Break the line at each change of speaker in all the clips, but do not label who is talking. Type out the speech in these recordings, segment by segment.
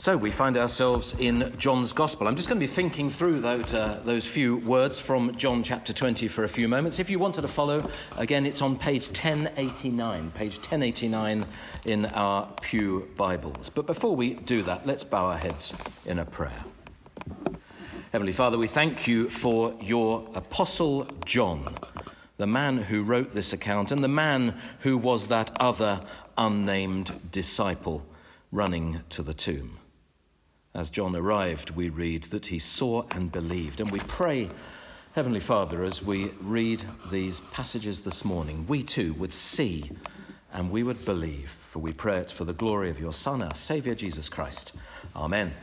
So we find ourselves in John's Gospel. I'm just going to be thinking through those, uh, those few words from John chapter 20 for a few moments. If you wanted to follow, again, it's on page 1089, page 1089 in our Pew Bibles. But before we do that, let's bow our heads in a prayer. Heavenly Father, we thank you for your apostle John, the man who wrote this account, and the man who was that other unnamed disciple running to the tomb. As John arrived, we read that he saw and believed. And we pray, Heavenly Father, as we read these passages this morning, we too would see and we would believe. For we pray it for the glory of your Son, our Saviour, Jesus Christ. Amen.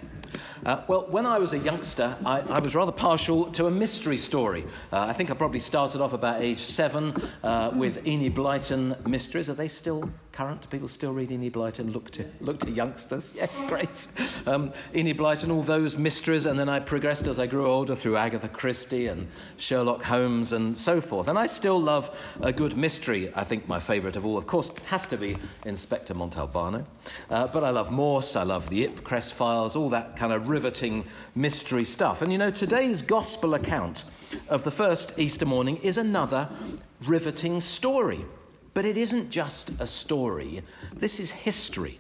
Uh, well, when I was a youngster, I, I, was rather partial to a mystery story. Uh, I think I probably started off about age seven uh, with Enid Blyton mysteries. Are they still current? Do people still read Enid Blyton? Look to, look to youngsters. Yes, great. Um, Enid Blyton, all those mysteries. And then I progressed as I grew older through Agatha Christie and Sherlock Holmes and so forth. And I still love a good mystery. I think my favourite of all, of course, has to be Inspector Montalbano. Uh, but I love Morse, I love the Ipcress files, all that kind of riveting mystery stuff. And you know, today's gospel account of the first Easter morning is another riveting story. But it isn't just a story, this is history.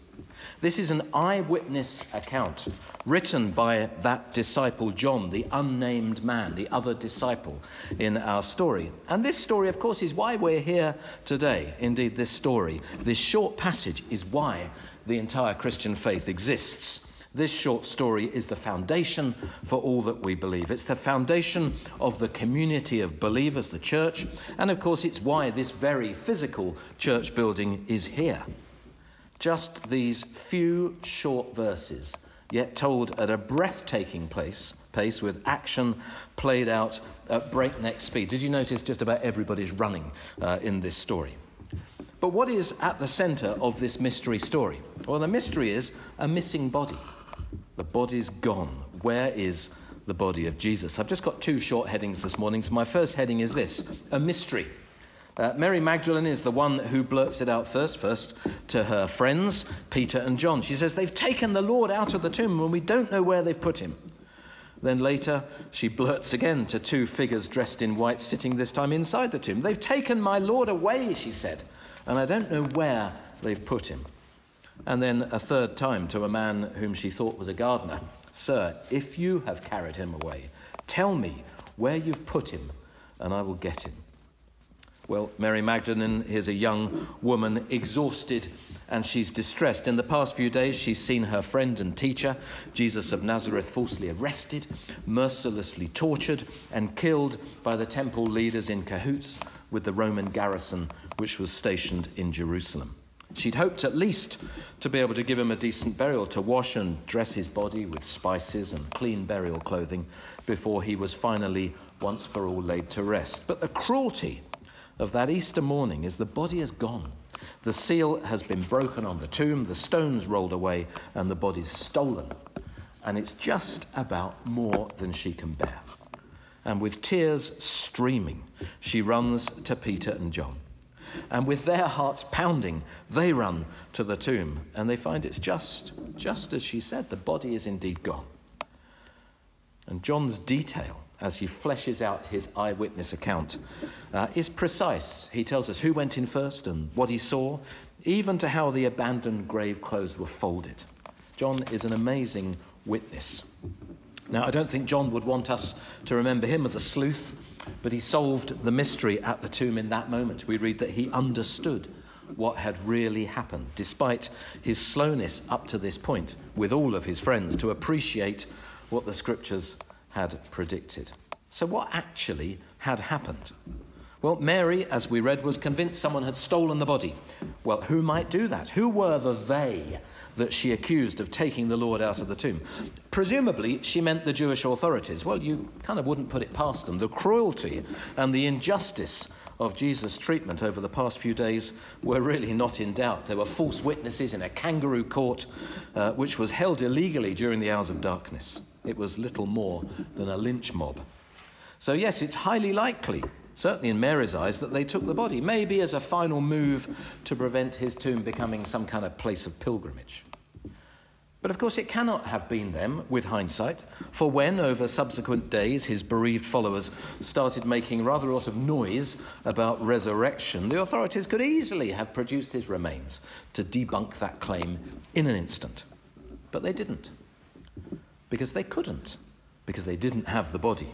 This is an eyewitness account written by that disciple John, the unnamed man, the other disciple in our story. And this story, of course, is why we're here today. Indeed, this story, this short passage, is why the entire Christian faith exists. This short story is the foundation for all that we believe. It's the foundation of the community of believers, the church, and of course, it's why this very physical church building is here. Just these few short verses, yet told at a breathtaking pace, pace with action played out at breakneck speed. Did you notice just about everybody's running uh, in this story? But what is at the centre of this mystery story? Well, the mystery is a missing body. The body's gone. Where is the body of Jesus? I've just got two short headings this morning. So, my first heading is this a mystery. Uh, Mary Magdalene is the one who blurts it out first, first to her friends, Peter and John. She says, They've taken the Lord out of the tomb and we don't know where they've put him. Then later, she blurts again to two figures dressed in white sitting this time inside the tomb. They've taken my Lord away, she said, and I don't know where they've put him. And then a third time to a man whom she thought was a gardener Sir, if you have carried him away, tell me where you've put him, and I will get him. Well, Mary Magdalene is a young woman, exhausted, and she's distressed. In the past few days, she's seen her friend and teacher, Jesus of Nazareth, falsely arrested, mercilessly tortured, and killed by the temple leaders in cahoots with the Roman garrison which was stationed in Jerusalem. She'd hoped at least to be able to give him a decent burial, to wash and dress his body with spices and clean burial clothing before he was finally once for all laid to rest. But the cruelty of that Easter morning is the body is gone. The seal has been broken on the tomb, the stones rolled away, and the body's stolen. And it's just about more than she can bear. And with tears streaming, she runs to Peter and John. And with their hearts pounding, they run to the tomb and they find it's just, just as she said, the body is indeed gone. And John's detail, as he fleshes out his eyewitness account, uh, is precise. He tells us who went in first and what he saw, even to how the abandoned grave clothes were folded. John is an amazing witness. Now, I don't think John would want us to remember him as a sleuth but he solved the mystery at the tomb in that moment. We read that he understood what had really happened, despite his slowness up to this point with all of his friends to appreciate what the scriptures had predicted. So, what actually had happened? Well, Mary, as we read, was convinced someone had stolen the body. Well, who might do that? Who were the they that she accused of taking the Lord out of the tomb. Presumably, she meant the Jewish authorities. Well, you kind of wouldn't put it past them. The cruelty and the injustice of Jesus' treatment over the past few days were really not in doubt. There were false witnesses in a kangaroo court, uh, which was held illegally during the hours of darkness. It was little more than a lynch mob. So, yes, it's highly likely certainly in Mary's eyes, that they took the body, maybe as a final move to prevent his tomb becoming some kind of place of pilgrimage. But of course, it cannot have been them with hindsight, for when, over subsequent days, his bereaved followers started making rather a lot of noise about resurrection, the authorities could easily have produced his remains to debunk that claim in an instant. But they didn't, because they couldn't, because they didn't have the body.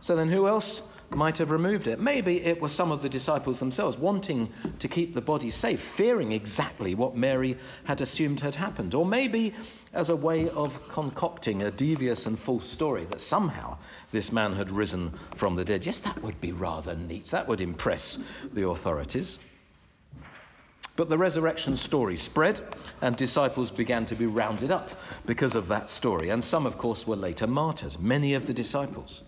So then, who else might have removed it. Maybe it was some of the disciples themselves wanting to keep the body safe, fearing exactly what Mary had assumed had happened. Or maybe as a way of concocting a devious and false story that somehow this man had risen from the dead. Yes, that would be rather neat. That would impress the authorities. But the resurrection story spread, and disciples began to be rounded up because of that story. And some, of course, were later martyred, many of the disciples.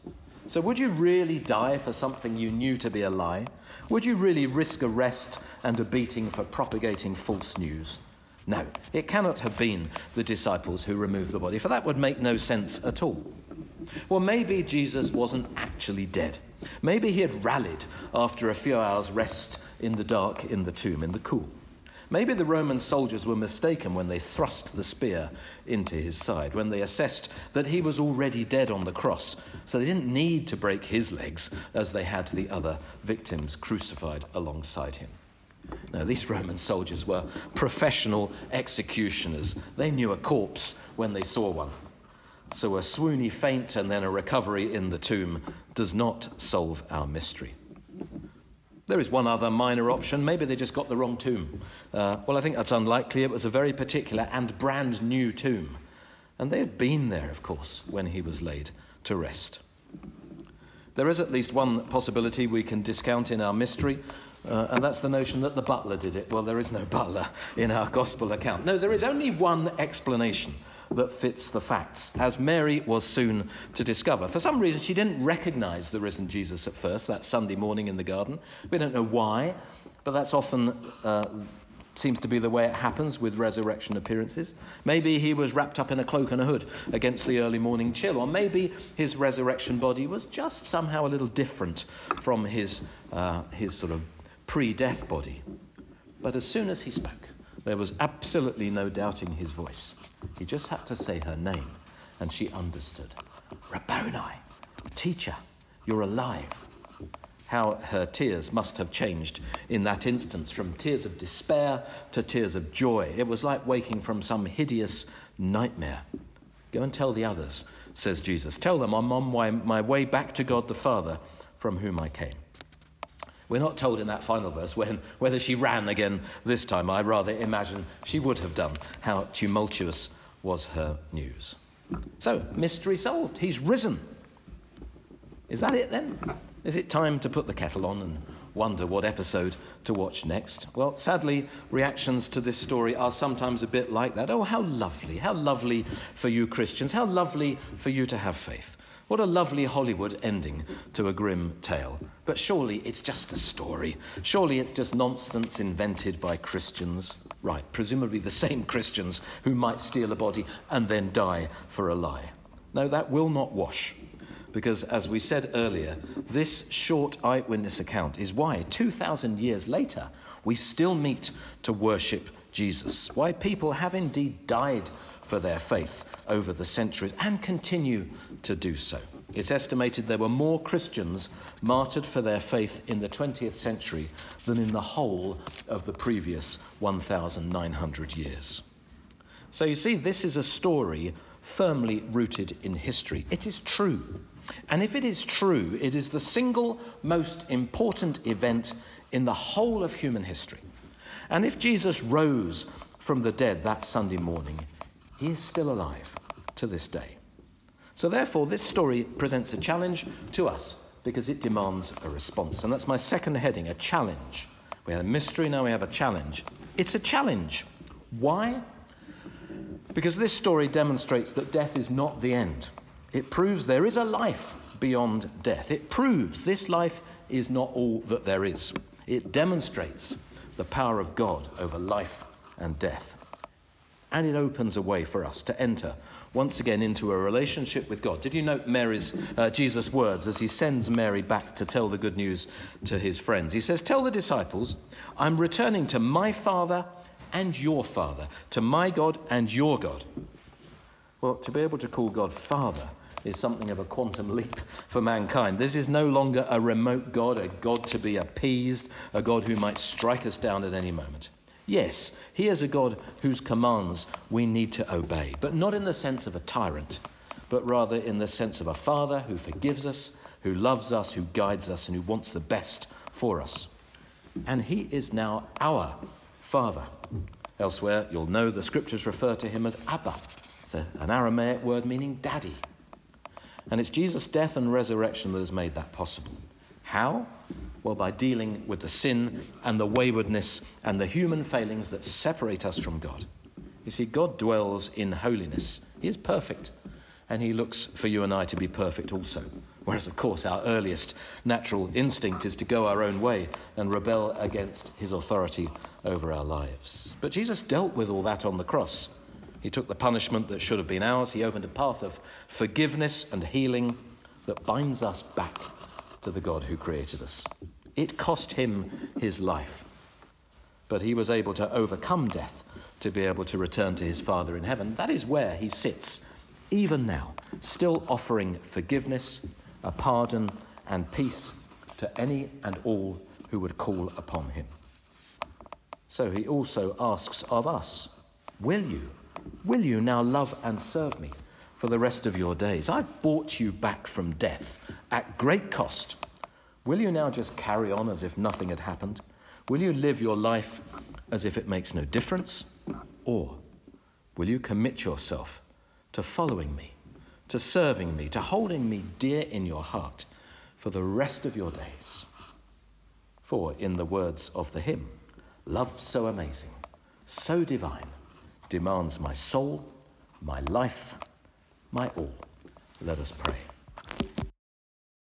So, would you really die for something you knew to be a lie? Would you really risk arrest and a beating for propagating false news? No, it cannot have been the disciples who removed the body, for that would make no sense at all. Well, maybe Jesus wasn't actually dead. Maybe he had rallied after a few hours' rest in the dark in the tomb, in the cool. Maybe the Roman soldiers were mistaken when they thrust the spear into his side, when they assessed that he was already dead on the cross, so they didn't need to break his legs as they had the other victims crucified alongside him. Now, these Roman soldiers were professional executioners. They knew a corpse when they saw one. So a swoony faint and then a recovery in the tomb does not solve our mystery. There is one other minor option. Maybe they just got the wrong tomb. Uh, well, I think that's unlikely. It was a very particular and brand new tomb. And they had been there, of course, when he was laid to rest. There is at least one possibility we can discount in our mystery, uh, and that's the notion that the butler did it. Well, there is no butler in our gospel account. No, there is only one explanation that fits the facts, as Mary was soon to discover. For some reason, she didn't recognize the risen Jesus at first, that Sunday morning in the garden. We don't know why, but that's often. Uh, seems to be the way it happens with resurrection appearances. Maybe he was wrapped up in a cloak and a hood against the early morning chill, or maybe his resurrection body was just somehow a little different from his, uh, his sort of pre death body. But as soon as he spoke, there was absolutely no doubting his voice. He just had to say her name, and she understood. Rabboni, teacher, you're alive. How her tears must have changed in that instance from tears of despair to tears of joy. It was like waking from some hideous nightmare. Go and tell the others, says Jesus. Tell them I'm on my, my way back to God the Father from whom I came. We're not told in that final verse when, whether she ran again this time. I rather imagine she would have done. How tumultuous was her news. So, mystery solved. He's risen. Is that it then? Is it time to put the kettle on and wonder what episode to watch next? Well, sadly, reactions to this story are sometimes a bit like that. Oh, how lovely, how lovely for you Christians, how lovely for you to have faith. What a lovely Hollywood ending to a grim tale. But surely it's just a story. Surely it's just nonsense invented by Christians. Right, presumably the same Christians who might steal a body and then die for a lie. No, that will not wash. Because, as we said earlier, this short eyewitness account is why, 2,000 years later, we still meet to worship Jesus. Why people have indeed died for their faith over the centuries and continue to do so. It's estimated there were more Christians martyred for their faith in the 20th century than in the whole of the previous 1,900 years. So you see, this is a story firmly rooted in history. It is true. And if it is true, it is the single most important event in the whole of human history. And if Jesus rose from the dead that Sunday morning, he is still alive to this day. So, therefore, this story presents a challenge to us because it demands a response. And that's my second heading a challenge. We had a mystery, now we have a challenge. It's a challenge. Why? Because this story demonstrates that death is not the end. It proves there is a life beyond death. It proves this life is not all that there is. It demonstrates the power of God over life and death. And it opens a way for us to enter once again into a relationship with God. Did you note Mary's, uh, Jesus' words as he sends Mary back to tell the good news to his friends? He says, Tell the disciples, I'm returning to my Father and your Father, to my God and your God. Well, to be able to call God Father is something of a quantum leap for mankind. This is no longer a remote God, a God to be appeased, a God who might strike us down at any moment. Yes, he is a God whose commands we need to obey, but not in the sense of a tyrant, but rather in the sense of a father who forgives us, who loves us, who guides us, and who wants the best for us. And he is now our father. Elsewhere, you'll know the scriptures refer to him as Abba. It's an Aramaic word meaning daddy. And it's Jesus' death and resurrection that has made that possible. How? Well, by dealing with the sin and the waywardness and the human failings that separate us from God. You see, God dwells in holiness. He is perfect, and He looks for you and I to be perfect also. Whereas, of course, our earliest natural instinct is to go our own way and rebel against His authority over our lives. But Jesus dealt with all that on the cross. He took the punishment that should have been ours. He opened a path of forgiveness and healing that binds us back to the God who created us. It cost him his life, but he was able to overcome death to be able to return to his Father in heaven. That is where he sits, even now, still offering forgiveness, a pardon, and peace to any and all who would call upon him. So he also asks of us, Will you? Will you now love and serve me for the rest of your days? I've bought you back from death at great cost. Will you now just carry on as if nothing had happened? Will you live your life as if it makes no difference? Or will you commit yourself to following me, to serving me, to holding me dear in your heart for the rest of your days? For, in the words of the hymn, love so amazing, so divine demands my soul, my life, my all. Let us pray.